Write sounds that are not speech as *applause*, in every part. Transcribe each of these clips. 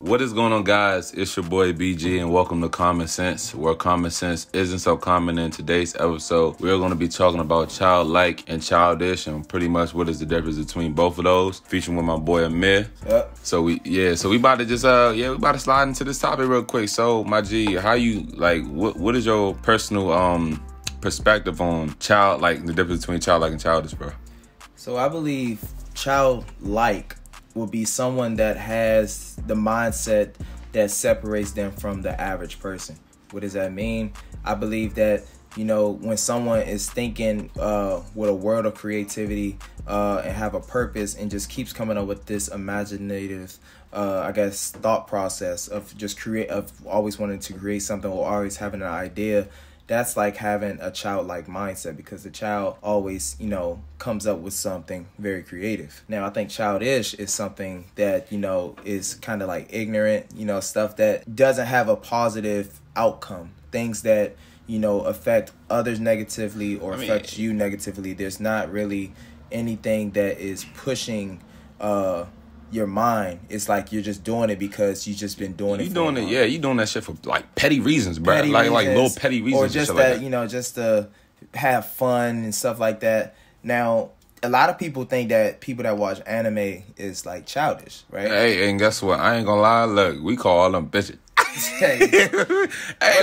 What is going on, guys? It's your boy BG, and welcome to Common Sense, where common sense isn't so common. In today's episode, we're going to be talking about childlike and childish, and pretty much what is the difference between both of those. Featuring with my boy Amir. Yep. So we, yeah, so we about to just, uh, yeah, we about to slide into this topic real quick. So, my G, how you like? What What is your personal um perspective on child, like the difference between childlike and childish, bro? So I believe childlike will be someone that has the mindset that separates them from the average person. What does that mean? I believe that you know when someone is thinking uh, with a world of creativity uh, and have a purpose and just keeps coming up with this imaginative uh, I guess thought process of just create of always wanting to create something or always having an idea that's like having a childlike mindset because the child always, you know, comes up with something very creative. Now, I think childish is something that, you know, is kind of like ignorant, you know, stuff that doesn't have a positive outcome, things that, you know, affect others negatively or I mean, affect you negatively. There's not really anything that is pushing uh your mind. It's like you're just doing it because you just been doing it. You doing it, yeah. You doing that shit for like petty reasons, bro. petty like like little petty reasons, or just that like that. you know just to have fun and stuff like that. Now, a lot of people think that people that watch anime is like childish, right? Hey, and guess what? I ain't gonna lie. Look, we call all them bitches. *laughs* Hey, hey,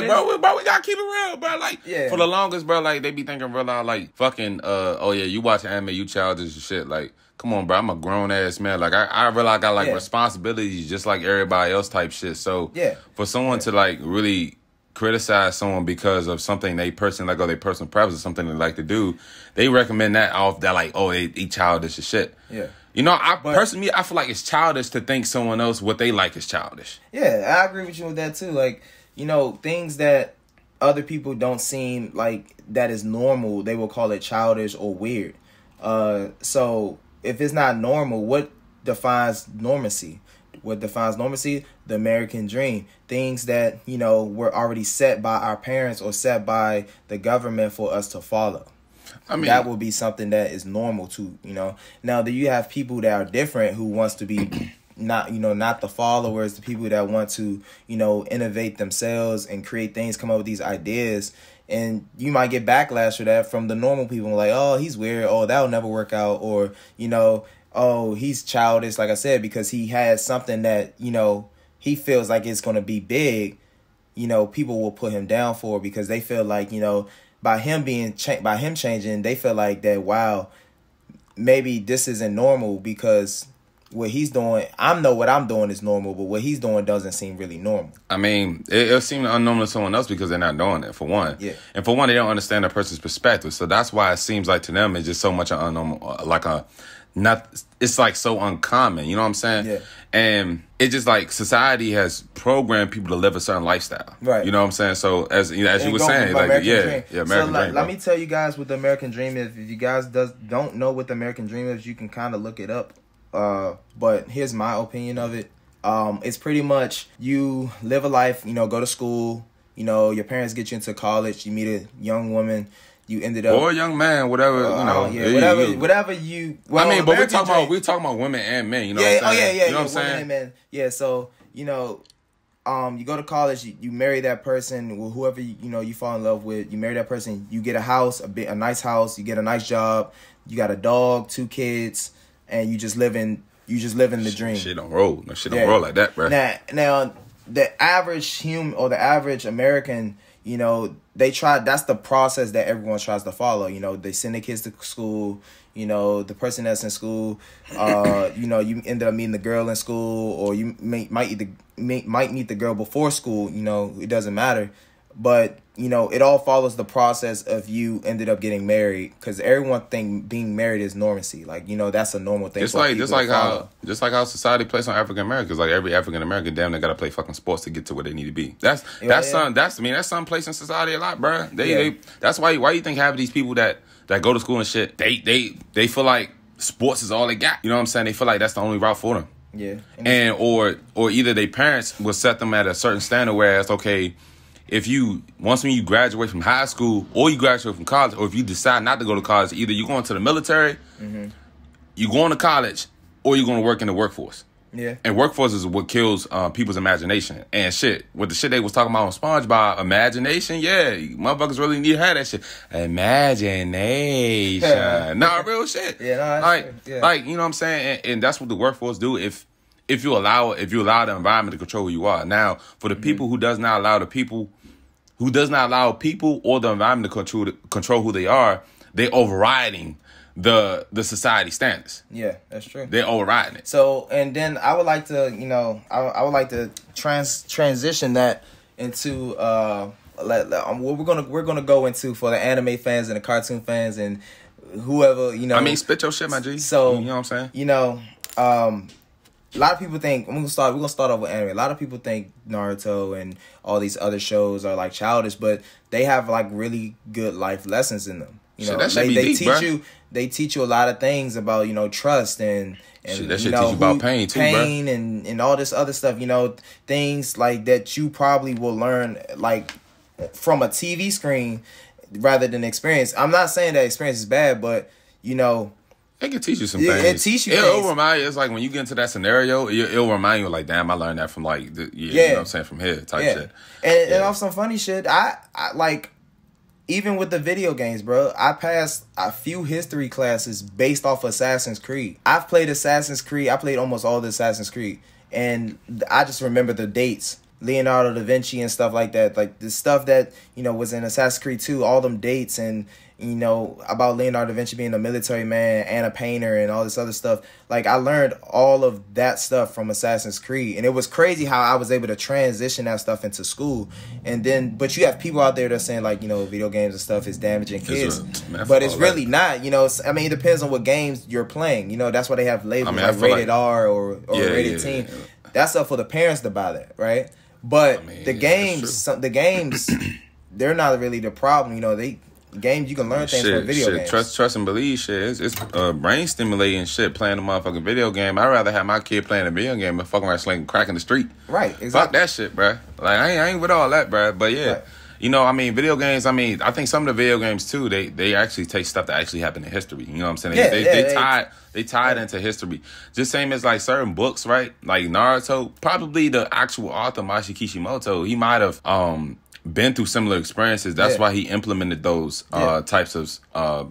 bro, we, bro, we gotta keep it real, bro. Like, Yeah. for the longest, bro, like they be thinking real loud, like fucking, uh, oh yeah, you watch anime, you childish and shit. Like, come on, bro, I'm a grown ass man. Like, I, I realize I got like Yeah. responsibilities just like everybody else type shit. So, Yeah. for someone to like really criticize someone because of something they person like or their personal preference or something they like to do, they recommend that off that like, oh, they, they childish as shit. Yeah. You know, I But- personally, I feel like it's childish to think someone else what they like is childish. yeah, I agree with you with that too. Like, you know, things that other people don't seem like that is normal, they will call it childish or weird. Uh, so if it's not normal, what defines normacy? What defines normacy? The American dream. Things that, you know, were already set by our parents or set by the government for us to follow. I mean, that will be something that is normal to, you know. Now that you have people that are different who wants to be *clears throat* not you know not the followers the people that want to you know innovate themselves and create things come up with these ideas and you might get backlash for that from the normal people like oh he's weird. Oh that'll never work out. Or you know oh he's childish like i said because he has something that you know he feels like it's going to be big you know people will put him down for because they feel like you know by him being cha- by him changing they feel like that wow maybe this isn't normal because what he's doing i know what i'm doing is normal but what he's doing doesn't seem really normal I mean, it, it'll seem unnormal to someone else because they're not doing it, for one. Yeah. And for one, they don't understand a person's perspective. So that's why it seems like to them it's just so much an unnormal, like a, not, it's like so uncommon, you know what I'm saying? Yeah. And it's just like society has programmed people to live a certain lifestyle. Right. You know what I'm saying? So as, you know, as you were saying, like, American yeah, Dream. yeah, American so, like, Dream. let me tell you guys what the american dream is if you guys does don't know what the american dream is you can kind of look it up uh but here's my opinion of it um it's pretty much you live a life you know go to school you know your parents get you into college you meet a young woman you ended up or a young man, whatever, uh, you know. yeah, you- whatever you- whatever you well, I mean, but we're talking Dream- about we're talking about women and men. You know yeah, what I'm oh yeah, yeah, you know yeah. what I'm women saying? and men. Yeah, so you know, um, you go to college, you, you marry that person, or whoever you, you know you fall in love with. You marry that person, you get a house, a bit, a nice house, you get a nice job, you got a dog, two kids, and you just living, you just living the dream. Shit don't roll. No shit don't Yeah. roll like that, bro. Now, now the average human or the average American, you know, they try. That's the process that everyone tries to follow. You know, they send their kids to school. You know, the person that's in school, uh, *coughs* you know, you end up meeting the girl in school, or you may, might either may, might meet the girl before school. You know, it doesn't matter. But you know, it all follows the process of you ended up getting married because everyone think being married is normacy. Like you know, that's a normal thing. Just like just like follow. how just like how society plays on African Americans. Like every African American, damn, they gotta play fucking sports to get to where they need to be. That's Yeah, that's yeah. some that's I mean that's some place in society a lot, bro. They, Yeah. they that's why why you think half of these people that that go to school and shit, they they they feel like sports is all they got. You know what I'm saying? They feel like that's the only route for them. yeah, and And or or either their parents will set them at a certain standard whereas okay, if you once when you graduate from high school or you graduate from college or if you decide not to go to college, either you're going to the military, Mm-hmm. you're going to college, or you're going to work in the workforce. Yeah. And workforce is what kills uh, people's imagination and shit. With the shit they was talking about on SpongeBob, imagination, yeah, motherfuckers really need to have that shit. Imagination, *laughs* nah, real shit. Yeah, like. Yeah. like you know what I'm saying, and, and that's what the workforce do. If if you allow if you allow the environment to control who you are. Now, for Mm-hmm. the people who does not allow the people who does not allow people or the environment to control control who they are, they overriding the the society standards. Yeah, that's true. They're overriding it. So, and then I would like to, you know, I, I would like to trans transition that into uh, let, let- um, what we're gonna we're gonna go into for the anime fans and the cartoon fans and whoever you know. I mean, spit your shit, my G. So you know what I'm saying? You know, um, a lot of people think I'm gonna start. We're gonna start off with anime. A lot of people think Naruto and all these other shows are like childish, but they have like really good life lessons in them. You know, that shit they, they deep, teach bruh. you. They teach you a lot of things about you know trust and and Shit, that you know, teach you about pain too, pain and and all this other stuff. You know, things like that you probably will learn like from a TV screen rather than experience. I'm not saying that experience is bad, but you know, It can teach you some Yeah, it things. teach you It'll things. remind you. It's like when you get into that scenario, it, it'll remind you like, damn, I learned that from like, the, yeah, you know what I'm saying, from here type yeah. shit. And, and off some funny shit, I, I like even with the video games, bro. I passed a few history classes based off Assassin's Creed. I've played Assassin's Creed. I played almost all the Assassin's Creed, and I just remember the dates. Leonardo da Vinci and stuff like that, like the stuff that you know was in Assassin's Creed 2, all them dates and you know about Leonardo da Vinci being a military man and a painter and all this other stuff. Like I learned all of that stuff from Assassin's Creed, and it was crazy how I was able to transition that stuff into school. And then, but you have people out there that saying like you know video games and stuff is damaging kids, a- but it's really that. not. You know, It's- I mean it depends on what games you're playing. You know, that's why they have labels I mean, like rated like- R or or Yeah, rated yeah, teen. yeah. That's up for the parents to buy that, right? But I mean, the games, some, the games, they're not really the problem. You know, they games you can learn things Shit, from video shit, games. trust, trust and believe. Shit, it's, it's uh, brain stimulating shit. Playing a motherfucking video game. I'd rather have my kid playing a video game than fucking around slinging crack in the street. right? Fuck that shit, bruh. Like I ain't, I ain't with all that, bruh. But yeah, Right. you know, I mean, video games. I mean, I think some of the video games too. They they actually take stuff that actually happened in history. You know what I'm saying? They Yeah, they, yeah, they, they- tied they tied into history. Just same as like certain books, right? Like Naruto. Probably the actual author Mashi Kishimoto. He might have um been through similar experiences. That's Yeah. why he implemented those uh Yeah. types of uh.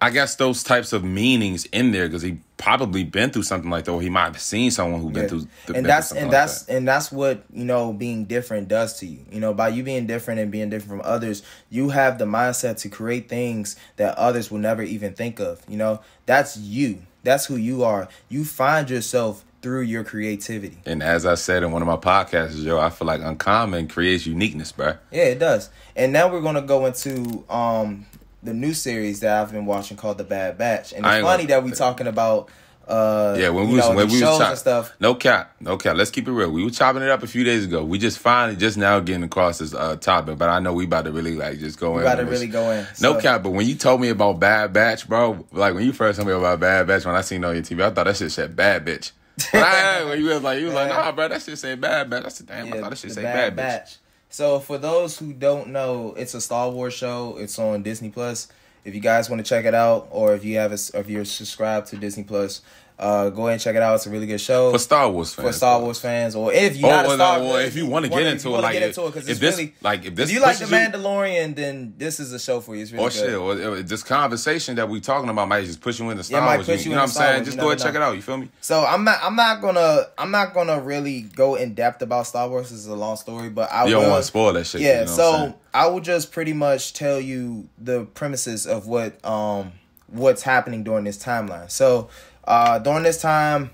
I guess those types of meanings in there because he probably been through something like that, or he might have seen someone who been Yeah. through. and that's and like that's that. and that's what you know being different does to you you know by you being different and being different from others you have the mindset to create things that others will never even think of you know that's you that's who you are you find yourself through your creativity And as I said in one of my podcasts, yo, I feel like uncommon creates uniqueness, bro. yeah it does and now we're gonna go into um the new series that i've been watching called the bad batch and it's funny that we're talking about uh Yeah, when we was know, when we was shows chop- and stuff no cap, no cap. Let's keep it real. We were chopping it up a few days ago. We just finally just now getting across this uh, topic, but I know we about to really like just go we in. on this. really go in No So- cap, but when you told me about Bad Batch, bro, like when you first told me about Bad Batch, when I seen it on your TV, I thought that shit said Bad Bitch. But I, when you was like, you was like, Yeah. nah, bro, that shit say Bad Batch. I said, damn, I thought that shit say Bad, Bitch. Batch. So for those who don't know, it's a Star Wars show. It's on Disney Plus. If you guys want to check it out, or if you have a, if you're subscribed to Disney Plus, uh, go ahead and check it out. It's a really good show For Star Wars fans, for Star Wars fans, or if you're Oh, not a Star Wars, if you wanna get into it, like, get into it because it's this- really like, if this you like the pushes you- Mandalorian, then this is a show for you. It's really Or good. shit, or, this conversation that we talking about might just push you into Star might Wars. You, you you know what I'm saying? Wars, Just go ahead never check it out. You feel me? So I'm not I'm not gonna I'm not gonna really go in depth about Star Wars. This is a long story, but I You don't want to spoil that shit. yeah you know what I'm so i will just pretty much tell you the premises of what um what's happening during this timeline so uh during this time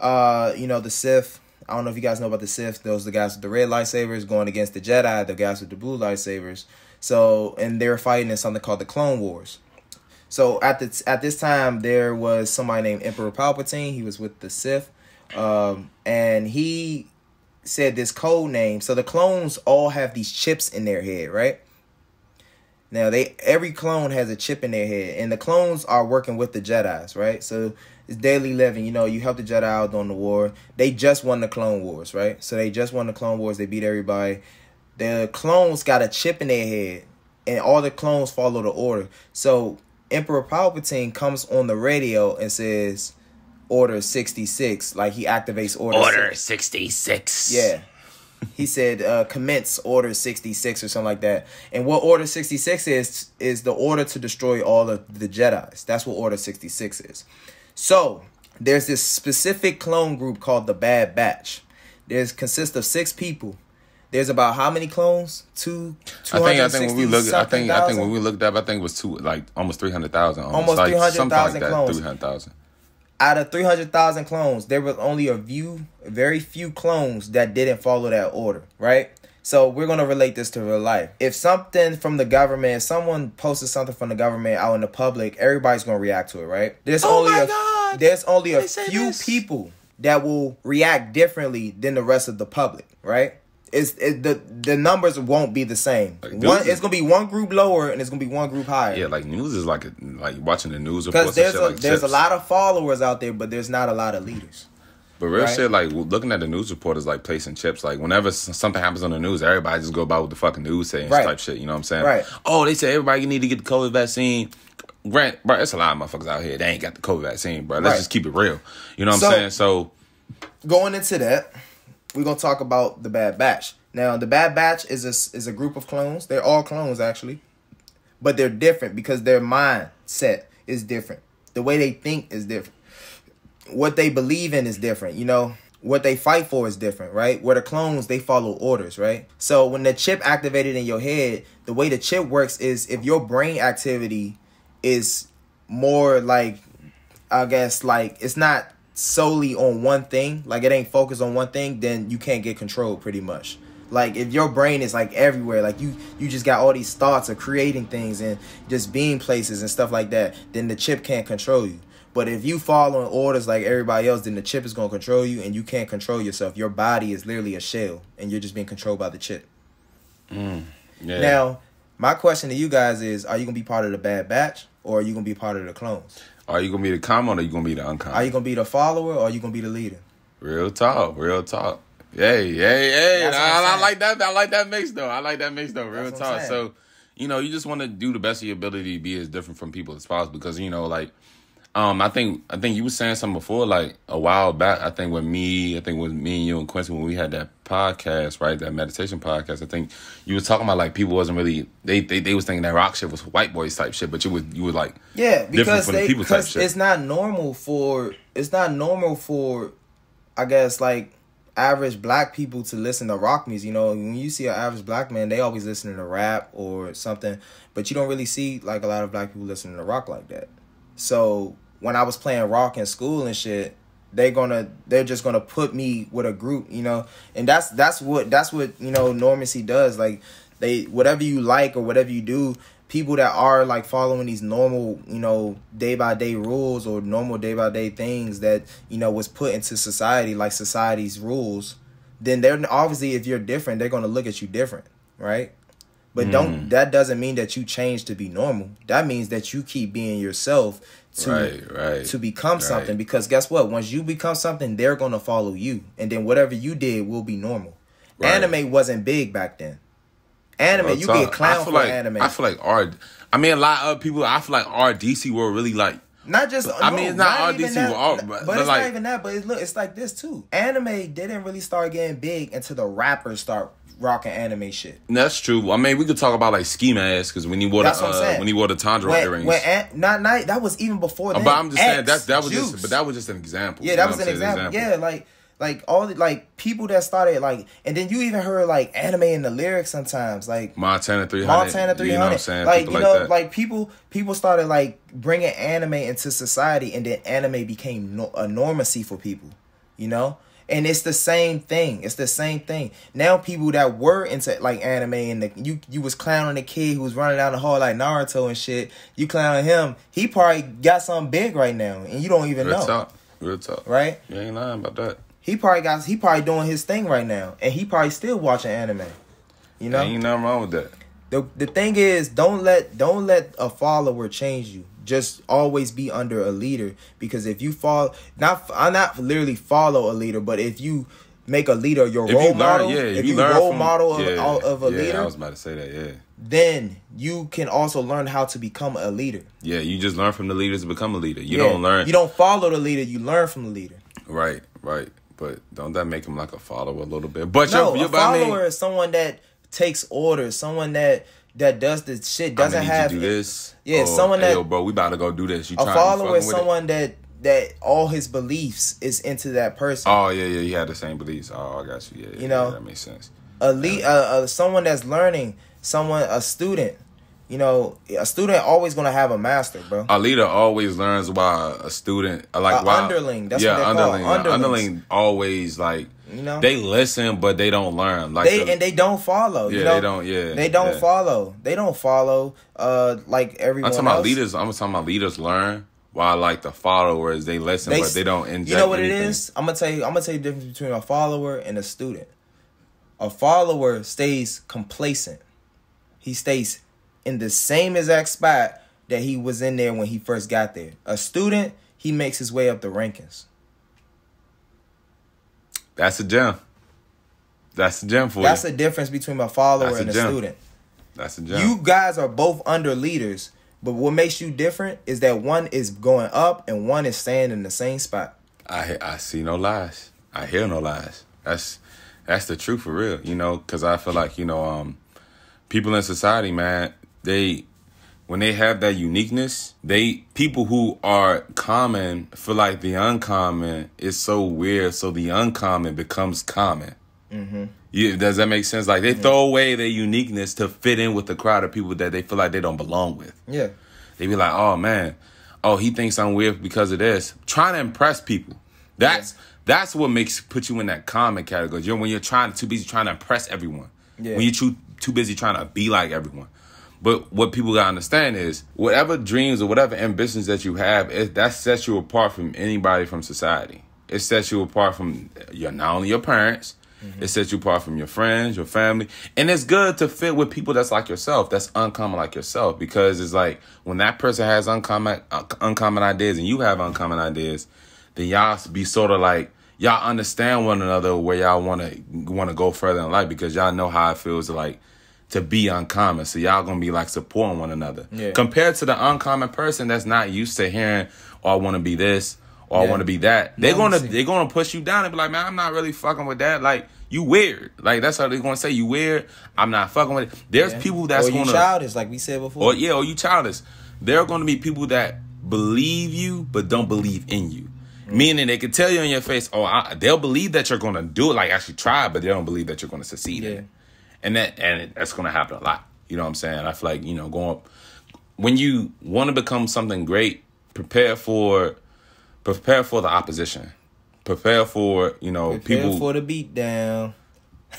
uh you know the sith i don't know if you guys know about the sith those are the guys with the red lightsabers going against the jedi the guys with the blue lightsabers so and they're fighting in something called the clone wars so at the at this time there was somebody named emperor palpatine he was with the sith um and he said this code name. So the clones all have these chips in their head, right? Now they every clone has a chip in their head, and the clones are working with the Jedi's, right? So it's daily living. You know, you help the Jedi out during the war. They just won the Clone Wars, right? So they just won the Clone Wars. They beat everybody. The clones got a chip in their head, and all the clones follow the order. So Emperor Palpatine comes on the radio and says, Order 66. Like he activates Order Order 66. Yeah. He said uh, commence Order 66 or something like that. And what Order 66 is, is the order to destroy all of the Jedi's. That's what Order 66 is. So, there's this specific clone group called the Bad Batch. There's consists of six people. There's about how many clones? Two. I think I think when we looked, I think I think when we looked up, I think it was two like almost three hundred thousand. Almost like, 300,000 like clones. Three hundred thousand. out of 300,000 clones, there was only a few, very few clones that didn't follow that order, right? So we're going to relate this to real life. If something from the government, if someone posted something from the government out in the public, everybody's going to react to it, right? There's Oh only my a, God! there's only a They few this. people that will react differently than the rest of the public, right? It's it, the the numbers won't be the same. Like, one, dudes- it's gonna be one group lower and it's gonna be one group higher. Yeah, like news is like a, like watching the news because there's a like there's a lot of followers out there, but there's not a lot of leaders. But real right? shit, like looking at the news reporters, like placing chips. Like whenever something happens on the news, everybody just go about what the fucking news saying Right. type shit. You know what I'm saying? Right. Oh, they say everybody need to get the COVID vaccine. Grant, bro, it's a lot of motherfuckers out here. They ain't got the COVID vaccine, bro. Let's Right. just keep it real. You know what So- I'm saying? So going into that, we're gonna talk about the Bad Batch. Now, the Bad Batch is a is a group of clones. They're all clones actually, but they're different because their mindset is different. The way they think is different. What they believe in is different. You know, what they fight for is different, right? Where the clones they follow orders, right? So when the chip activated in your head, the way the chip works is if your brain activity is more like I guess like it's not solely on one thing, like it ain't focused on one thing, then you can't get control pretty much. Like if your brain is like everywhere, like you you just got all these thoughts of creating things and just being places and stuff like that, then the chip can't control you. But if you following orders like everybody else, then the chip is gonna control you and you can't control yourself. Your body is literally a shell and you're just being controlled by the chip. Mm, yeah. Now, my question to you guys is are you gonna be part of the bad batch or are you gonna be part of the clones? are you gonna be the common or are you gonna be the uncommon? Are you gonna be the follower or are you gonna be the leader? Real talk, real talk. Hey, hey, hey! I, I like that. I like that mix though. I like that mix though. Real That's talk. So, you know, you just want to do the best of your ability to be as different from people as possible because you know, like, um, I think I think you were saying something before, like a while back. I think with me, I think with me and you and Quincy when we had that podcast, right, that meditation podcast. I think you were talking about like people wasn't really they they, they was thinking that rock shit was white boys type shit, but you was you were like Yeah, different because from the people type because shit. it's not normal for it's not normal for I guess like average black people to listen to rock music. You know, when you see an average black man, they always listen to rap or something, but you don't really see like a lot of black people listening to rock like that. So when I was playing rock in school and shit, they gonna they're just gonna put me with a group, you know, and that's that's what that's what you know normancy does. Like they whatever you like or whatever you do, people that are like following these normal you know day by day rules or normal day by day things that you know was put into society like society's rules, then they're obviously if you're different, they're gonna look at you different, right? But don't mm. that doesn't mean that you change to be normal. That means that you keep being yourself to Right, right, to become right. something because guess what? Once you become something, they're gonna follow you. And then whatever you did will be normal. Anime wasn't big back then. Anime, Real you talk. get clown for like, anime. I feel like our, I mean, a lot of people. I feel like our DC were really like Not just I mean, it's not all even DC that, all- but, but- but but it's like- not even that. But it's, look, it's like this too. Anime didn't really start getting big until the rappers start rocking anime shit. That's true. I mean, we could talk about like ski mask because when he wore the That's I'm uh, when he wore the Tundra When, earrings. when an, not not that was even before Uh, that. but I'm just saying that that was Juice. just but that was just an example. Yeah, that was an I'm example. Yeah, like like all the like people that started like, and then you even heard like anime in the lyrics sometimes, like Montana 300. Montana 300. You know what I'm saying? Like People you know, like like people people started like bringing anime into society, and then anime became no, a normacy for people. You know. And it's the same thing. It's the same thing. Now people that were into like anime and the, you you was clowning the kid who was running down the hall like Naruto and shit. You clowning him. He probably got something big right now, and you don't even Real know, talk. Real talk. right? You ain't lying about that. He probably got he probably doing his thing right now, and he probably still watching anime. You know, Ain't nothing wrong with that. the the thing is, don't let don't let a follower change you. Just always be under a leader because if you follow, not I'm not literally follow a leader, but if you make a leader your If role learn, model, yeah, if if you, you learn role from, model of, yeah, of a yeah, leader, I was about to say that. Yeah, then you can also learn how to become a leader. yeah. You just learn from the leaders to become a leader. You Yeah. don't learn. You don't follow the leader. You learn from the leader. Right, right. But don't that make him like a follower a little bit? But No, you're, you're, a follower I mean, is someone that takes orders. Someone that that does the shit. Doesn't have to do this. Yeah, Or, someone hey, that- yo, bro, we about to go do this. You a trying follower you is fucking with it? someone that that all his beliefs is into that person. Oh yeah, yeah. He had the same beliefs. Oh, I got you. Yeah, yeah, You know? yeah, that makes sense. a lead, uh, uh, someone that's learning, someone a student. You know, a student always gonna have a master, bro. A leader always learns while a student, like A while, underling, that's yeah, what underling. underlings. Underling always like You know? they listen, but they don't learn. Like They the- and they don't follow. Yeah, you know? they don't- yeah, they don't yeah. follow. They don't follow. Uh, like everyone I'm talking else. about leaders. I'm talking about leaders learn while like the followers they listen, They but they don't inject. You know what anything. it is? I'm gonna tell you. I'm gonna tell you the difference between a follower and a student. A follower stays complacent. He stays in the same exact spot that he was in there when he first got there. A student, he makes his way up the rankings. That's a gem. That's a gem for That's you. That's the difference between a follower That's and a gem. student. That's a gem. You guys are both under leaders, but what makes you different is that one is going up and one is staying in the same spot. I I see no lies. I hear no lies. That's that's the truth for real. You know, because I feel like you know, um, people in society, man, they when they have that uniqueness, they people who are common feel like the uncommon is so weird, so the uncommon becomes common. Mm-hmm. Yeah, does that make sense? Like they throw away their uniqueness to fit in with the crowd of people that they feel like they don't belong with. Yeah. They be like, oh man, oh he thinks I'm weird because of this. Trying to impress people. That's that's what makes put you in that common category. You're when you're trying too busy trying to impress everyone. Yeah. When you're too too busy trying to be like everyone. But what people gotta understand is whatever dreams or whatever ambitions that you have, it, that sets you apart from anybody from society. It sets you apart from your not only your parents, it sets you apart from your friends, your family, and it's good to fit with people that's like yourself, that's uncommon like yourself, because it's like when that person has uncommon uh, uncommon ideas and you have uncommon ideas, then y'all be sort of like y'all understand one another where y'all want to want to go further in life because y'all know how it feels to like to be uncommon. So y'all gonna be like supporting one another. Yeah. Compared to the uncommon person that's not used to hearing, "Oh, I want to be this," or "I want to be that." They're gonna they're gonna push you down and be like, "Man, I'm not really fucking with that." Like you weird. Like that's how they're gonna say you weird. I'm not fucking with it. There's Yeah. people that's or you gonna childish, like we said before. or yeah, or you childish. There are to be people that believe you but don't believe in you. Mm. Meaning they can tell you in your face, oh, I, they'll believe that you're to do it, like actually try, but they don't believe that you're to succeed in Yeah. And that and that's going to happen a lot. You know what I'm saying? I feel like you know going when you want to become something great, prepare for prepare for the opposition. Prepare for you know Prepare people. for the beat down.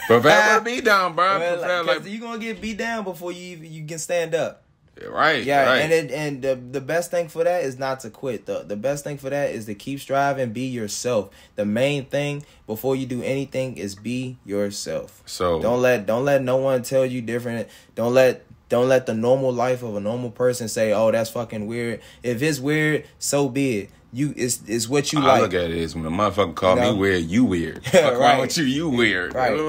prepare for the *laughs* beat down, bro. Well, Prepare like, like you gonna get beat down before you even, you can stand up. Right, Yeah, right. and it, and the the best thing for that is not to quit. The the best thing for that is to keep striving, be yourself. The main thing before you do anything is be yourself. so Don't let don't let no one tell you different. Don't let don't let the normal life of a normal person say, "Oh, that's fucking weird." If it's weird, so be it. You it's it's what you I like. look at it as when a motherfucker call You know? me weird, you weird. Yeah, *laughs* Fuck wrong right. with you, you weird. Right. If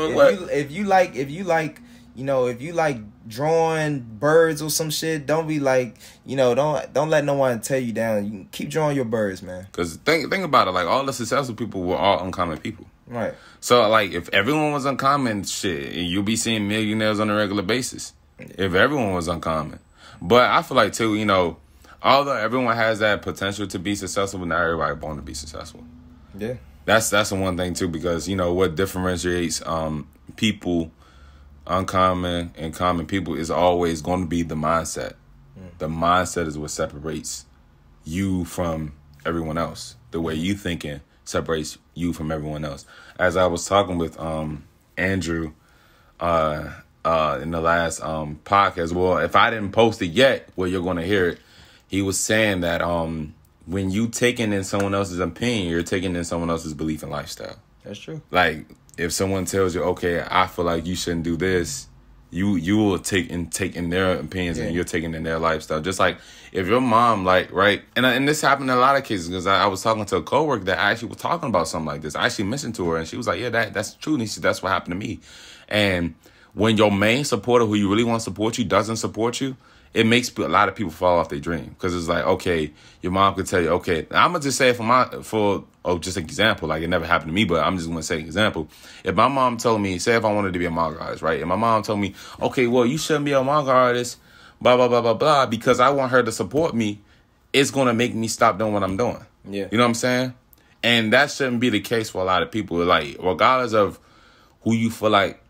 you, if you like, if you like, you know, if you like drawing birds or some shit, don't be like, you know, don't don't let no one tell you down. You can keep drawing your birds, man. Because think think about it, like all the successful people were all uncommon people. Right. So like if everyone was uncommon, shit, you'll be seeing millionaires on a regular basis. If everyone was uncommon. But I feel like too, you know, although everyone has that potential to be successful, not everybody born to be successful. Yeah. That's that's the one thing too, because you know what differentiates um people, uncommon and common people is always going to be the mindset. The mindset is what separates you from everyone else. The way you thinking separates you from everyone else. As I was talking with um Andrew uh uh in the last um podcast, well, if I didn't post it yet, well you're gonna hear it. He was saying that um when you taking in someone else's opinion, you're taking in someone else's belief and lifestyle. That's true. Like if someone tells you, okay, I feel like you shouldn't do this, you you will take and take in their opinions Yeah. and you're taking in their lifestyle. Just like if your mom like right and uh, and this happened in a lot of cases because I, I was talking to a coworker that actually was talking about something like this. I actually mentioned to her and she was like, "Yeah, that that's true." And she said, "That's what happened to me." And when your main supporter, who you really want to support you, doesn't support you, it makes a lot of people fall off their dream because it's like, okay, your mom could tell you, okay, I'm gonna just say for my for oh, just an example, like it never happened to me, but I'm just gonna say an example. If my mom told me, say if I wanted to be a manga artist, right, and my mom told me, okay, well, you shouldn't be a manga artist, blah blah blah blah blah, because I want her to support me, it's gonna make me stop doing what I'm doing. Yeah. you know what I'm saying, and that shouldn't be the case for a lot of people. Like, regardless of who you feel like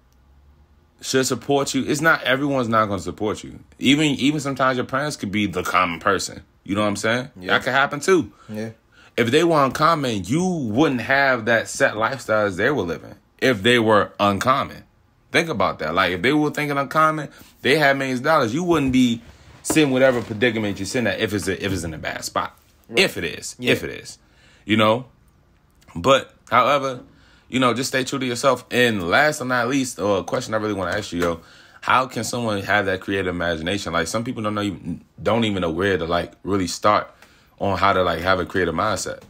should support you. It's not everyone's not to support you. Even even sometimes your parents could be the common person. You know what I'm saying? Yeah. That could happen too. Yeah. If they were uncommon, you wouldn't have that set lifestyle as they were living. If they were uncommon, think about that. Like if they were thinking uncommon, they had millions of dollars. You wouldn't be sitting whatever predicament you're sitting at if it's a, if it's in a bad spot. If it is, Yeah. if it is, you know. But however, you know, just stay true to yourself. And last but not least, or a question I really want to ask you, yo, how can someone have that creative imagination? Like some people don't know, even- don't even know where to like really start on how to like have a creative mindset.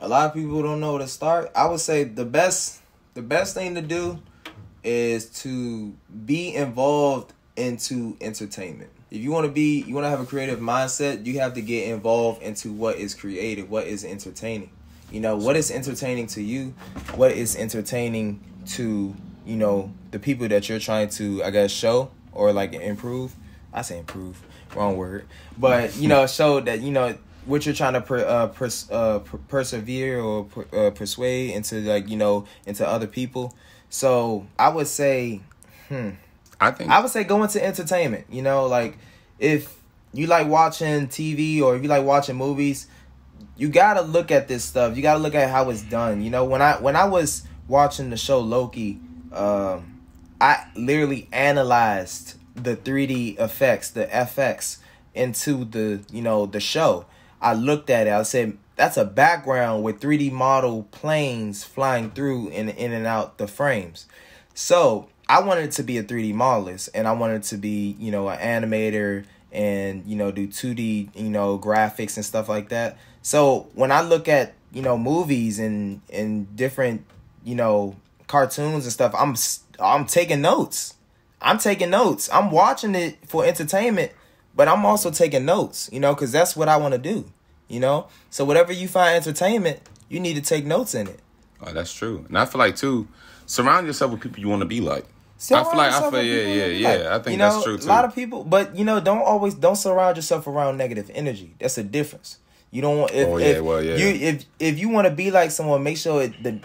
a lot of people don't know where to start. I would say the best the best thing to do is to be involved into entertainment. If you want to be you want to have a creative mindset, you have to get involved into what is creative, what is entertaining. You know, what is entertaining to you? What is entertaining to, you know, the people that you're trying to I guess show or like improve. I say improve, wrong word. But, you know, *laughs* show that, you know, what you're trying to per, uh, pers- uh, per- persevere or per, uh, persuade into like you know into other people. So I would say, I think I would say go into entertainment. You know, like if you like watching TV or if you like watching movies, you gotta look at this stuff. You gotta look at how it's done. You know, when I when I was watching the show Loki, um, I literally analyzed the 3D effects, the FX into the you know the show. I looked at it. I said that's a background with 3D model planes flying through and in and out the frames. So I wanted to be a 3D modelist and I wanted to be, you know, an animator and, you know, do 2D, you know, graphics and stuff like that. So when I look at, you know, movies and and different, you know, cartoons and stuff, I'm I'm taking notes. I'm taking notes. I'm watching it for entertainment, but I'm also taking notes, you know, cuz that's what I want to do, you know? So whatever you find entertainment, you need to take notes in it. oh, that's true, and I feel like too, surround yourself with people you want to be like. Surround I feel like I feel yeah yeah you yeah. like. I think you know, that's true too. A lot of people, but you know, don't always don't surround yourself around negative energy. That's a difference. You don't want if, Oh, yeah, if well, yeah. you if if you want to be like someone, make sure it, the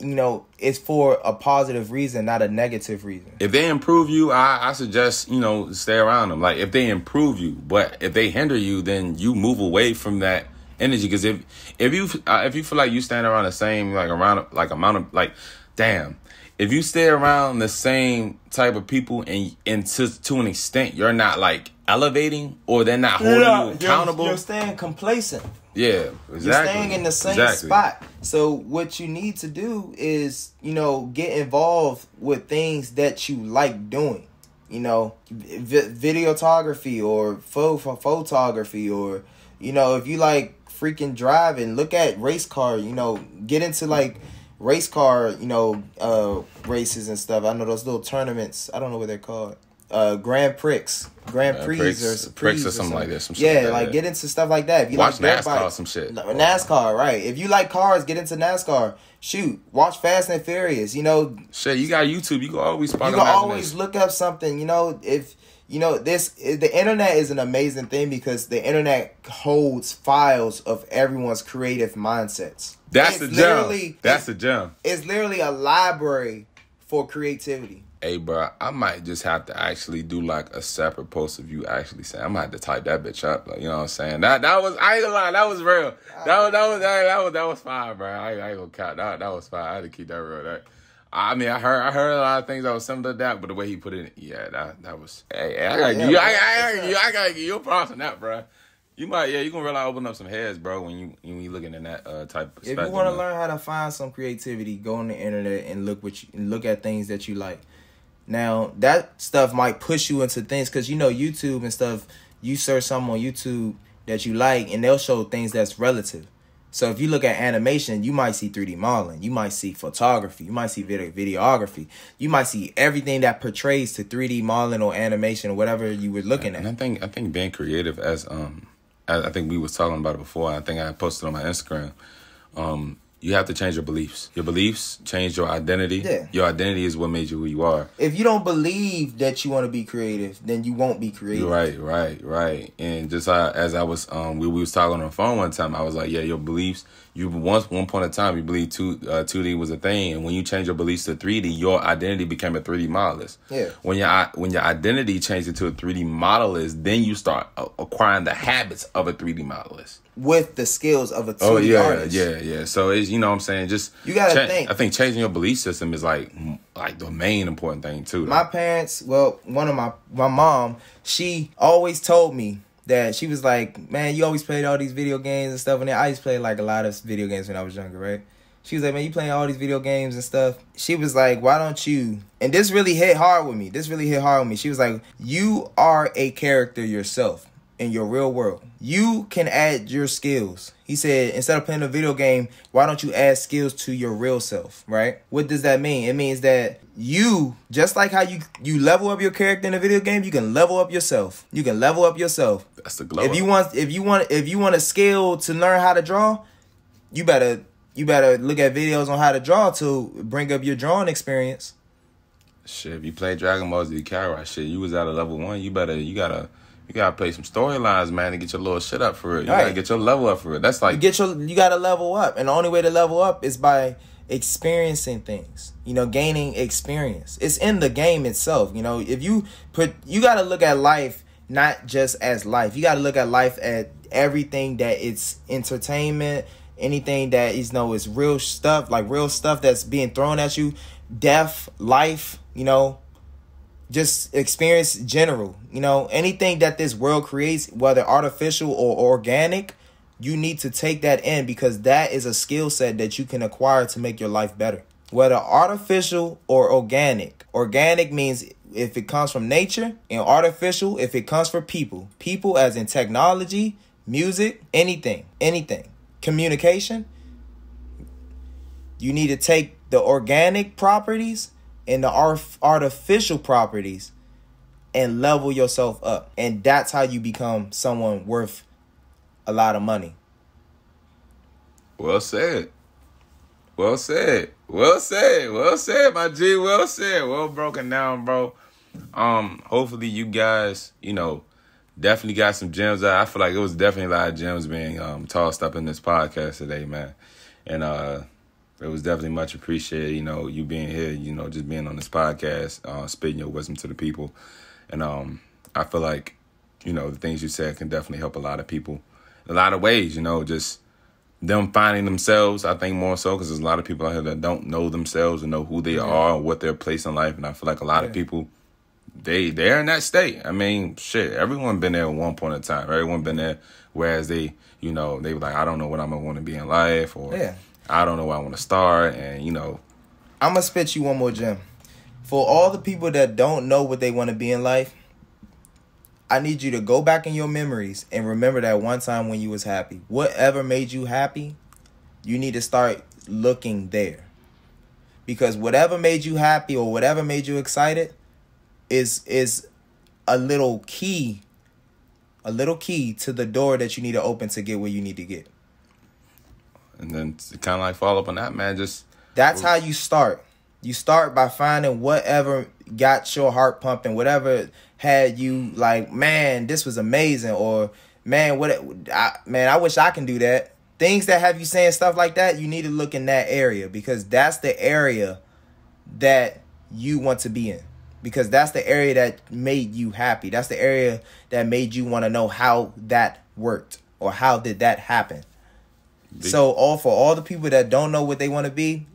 you know it's for a positive reason, not a negative reason. if they improve you, I, I suggest you know stay around them. Like if they improve you, but if they hinder you, then you move away from that energy. Because if if you uh, if you feel like you stand around the same like around like amount of like, damn, if you stay around the same type of people and and to to an extent you're not like elevating or they're not holding you accountable. You're, you're staying complacent. Yeah, exactly. You're staying in the same Exactly. spot. So what you need to do is, you know, get involved with things that you like doing. You know, vi- videography or pho- pho- photography or you know, if you like freaking driving, look at race car, you know, get into like race car, you know, uh races and stuff. I know those little tournaments. I don't know what they're called. Uh Grand Prix, Grand Prix, or Prix or something like that, some shit yeah, like that, like get into stuff like that. If you Watch like NASCAR or some shit. NASCAR, right? If you like cars, get into NASCAR. Shoot, watch Fast and Furious. You know, Shit, you got YouTube. You can always you can always look up something. You know, if you know this, the internet is an amazing thing because the internet holds files of everyone's creative mindsets. That's It's the gem. That's the gem. It's literally a library for creativity. Hey, bro, I might just have to actually do like a separate post of you actually saying. I might have to type that bitch up. Like, you know what I'm saying? That that was I ain't gonna lie, that was real. That was that was that, that was that was fine, bro. I, I ain't gonna count. That that was fine. I had to keep that real. That I mean, I heard I heard a lot of things that was similar to that, but the way he put it, yeah, that that was. Hey, I gotta Yeah, give you, I. I, I, you, I gotta give you props on that, bro. You might, yeah, you're gonna really open up some heads, bro, when you when you looking in that uh, type of stuff. If you want to man. learn how to find some creativity, go on the internet and look what you look at things that you like. Now that stuff might push you into things because you know YouTube and stuff. You search something on YouTube that you like, and they'll show things that's relative. So if you look at animation, you might see 3D modeling, you might see photography, you might see video videography, you might see everything that portrays to 3D modeling or animation or whatever you were looking And at. I think I think being creative as um I think we was talking about it before. I think I posted on my Instagram. Um, you have to change your beliefs. Your beliefs change your identity. Yeah. Your identity is what made you who you are. If you don't believe that you want to be creative, then you won't be creative. Right, right, right. And just uh, as I was, um, we, we was talking on the phone one time. I was like, yeah, your beliefs. You once one point in time you believe two uh, two D was a thing, and when you change your beliefs to three D, your identity became a three D modelist. Yeah. When your when your identity changes to a three D modelist, then you start uh, acquiring the habits of a three D modelist. With the skills of a 2D Oh yeah, artist. yeah, yeah. So it's you know what I'm saying. Just You gotta cha- think. I think changing your belief system is like like the main important thing too. though. my parents well one of my my mom she always told me that she was like man you always played all these video games and stuff. And i used to play like a lot of video games when i was younger right? She was like man you playing all these video games and stuff. She was like why don't you and this really hit hard with me. This really hit hard with me. She was like you are a character yourself in your real world. You can add your skills. He said instead of playing a video game why don't you add skills to your real self right? What does that mean? It means that you just like how you you level up your character in a video game you can level up yourself. You can level up yourself. That's the glow. if you want if you want if you want a skill to learn how to draw you better you better look at videos on how to draw to bring up your drawing experience. Shit, if you play Dragon Ball Z Kakarot, shit, you was at a level one. You better, you gotta, you gotta play some storylines, man, to get your little shit up for it. You gotta get your level up for it. That's like, you get your you got to level up. And the only way to level up is by experiencing things. You know gaining experience. It's in the game itself you know. If you put you got to look at life not just as life. You got to look at life at everything that it's entertainment anything that is you know is real stuff like real stuff that's being thrown at you. Death life you know just experience general you know anything that this world creates whether artificial or organic you need to take that in because that is a skill set that you can acquire to make your life better. Whether artificial or organic organic means if it comes from nature and artificial if it comes from people. People as in technology music anything anything. Communication you need to take the organic properties and the artificial properties and level yourself up. And that's how you become someone worth a lot of money. well said, well said, well said, well said, my G, well said, well broken down, bro. Um, hopefully you guys, you know, definitely got some gems out. I feel like it was definitely a lot of gems being um tossed up in this podcast today, man. And uh it was definitely much appreciated, you know, you being here, you know, just being on this podcast, uh, spitting your wisdom to the people. And um I feel like, you know, the things you said can definitely help a lot of people in a lot of ways, you know, just them finding themselves, I think more so because there's a lot of people out here that don't know themselves and know who they are and what their place in life. And I feel like a lot of people, they they're in that state. I mean, shit, everyone been there at one point in time. Everyone been there. Whereas they, you know, they were like, I don't know what I'm gonna want to be in life, or Yeah. I don't know where I want to start, and you know, I'm to spit you one more gem. For all the people that don't know what they want to be in life, I need you to go back in your memories and remember that one time when you was happy. Whatever made you happy, you need to start looking there. Because whatever made you happy or whatever made you excited is is a little key a little key to the door that you need to open to get where you need to get. And then kind of like follow up on that, man. Just That's how you start. You start by finding whatever got your heart pumping, whatever had you like, man, this was amazing, or man, what, I, man, I wish I can do that. Things that have you saying stuff like that, you need to look in that area because that's the area that you want to be in. Because that's the area that made you happy. That's the area that made you want to know how that worked or how did that happen. So all for all the people that don't know what they want to be,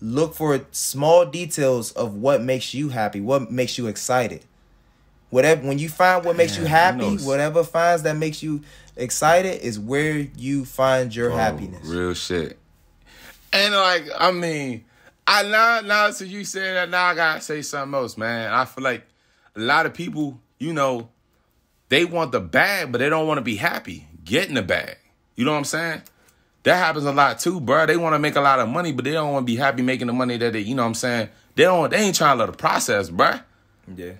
look for small details of what makes you happy, what makes you excited. Whatever when you find what makes you Man, happy, you know- whatever finds that makes you excited is where you find your Bro, happiness. Real shit. And like, I mean, I now now since you said that, now I gotta say something else, man. I feel like a lot of people, you know, they want the bag, but they don't want to be happy getting the bag. You know what I'm saying? That happens a lot too, bro. They want to make a lot of money, but they don't want to be happy making the money that they, you know what I'm saying? They don't they ain't trying to let the process, bro. Yeah.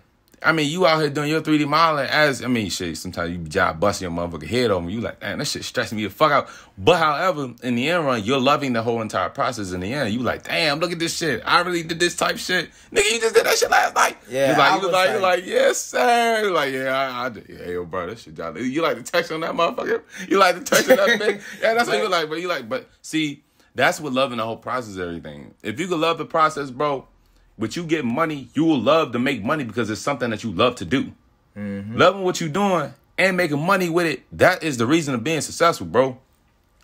I mean, you out here doing your 3D modeling as I mean, shit. Sometimes you be job busting your motherfucking head over. You like, damn, that shit stressing me the fuck out. But however, in the end run, you're loving the whole entire process. In the end, you like, damn, look at this shit. I really did this type shit. Nigga, you just did that shit last night. Yeah, you like, I you was like, you like- like, yes, sir. You like, yeah, I, I did. Yeah, yo, bro, that shit, job. You like the text on that motherfucker? You like the text on that thing? *laughs* Yeah, that's what you like. But you like, but see, that's what loving the whole process. Everything. If you could love the process, bro. But you get money, you will love to make money because it's something that you love to do. Mm-hmm. Loving what you're doing and making money with it, that is the reason of being successful, bro.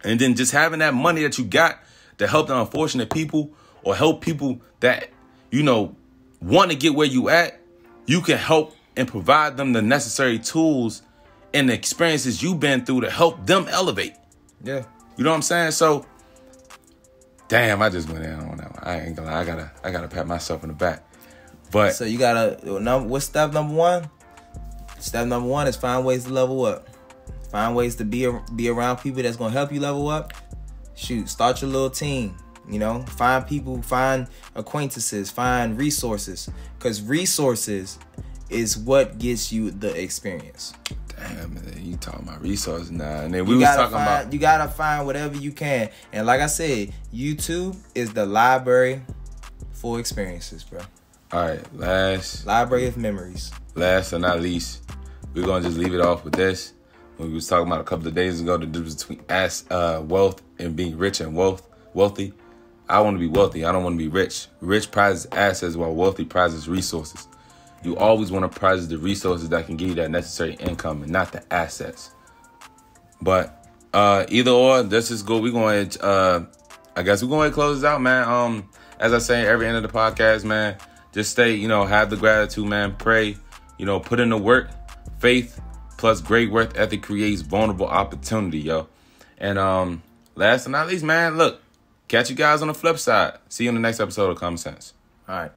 And then just having that money that you got to help the unfortunate people or help people that, you know, want to get where you at, you can help and provide them the necessary tools and the experiences you've been through to help them elevate. Yeah. You know what I'm saying? So, damn, I just went in on that one. I ain't gonna. lie. I gotta. I gotta pat myself in the back. But So you gotta number what's step number one? Step number one is find ways to level up. Find ways to be be around people that's gonna help you level up. Shoot, start your little team. You know, find people, find acquaintances, find resources. Cause resources is what gets you the experience. damn, you talking about resources now, and then we You was talking find about you gotta find whatever you can. And like I said, YouTube is the library for experiences, bro. all right. Last, Library of memories. last but not least, we're gonna just leave it off with this. When We was talking about a couple of days ago the difference between ass, uh, wealth and being rich and wealth, wealthy. I want to be wealthy. I don't want to be rich. Rich prizes assets while wealthy prizes resources. You always want to prize the resources that can give you that necessary income and not the assets. But uh either or, let's just go. We're going to uh I guess we're going to close this out, man. Um, as I say every end of the podcast, man, just stay, you know, have the gratitude, man. Pray, you know, put in the work. Faith plus great worth ethic creates vulnerable opportunity, yo. And um, last but not least, man, look, catch you guys on the flip side. See you on the next episode of Common Sense. All right.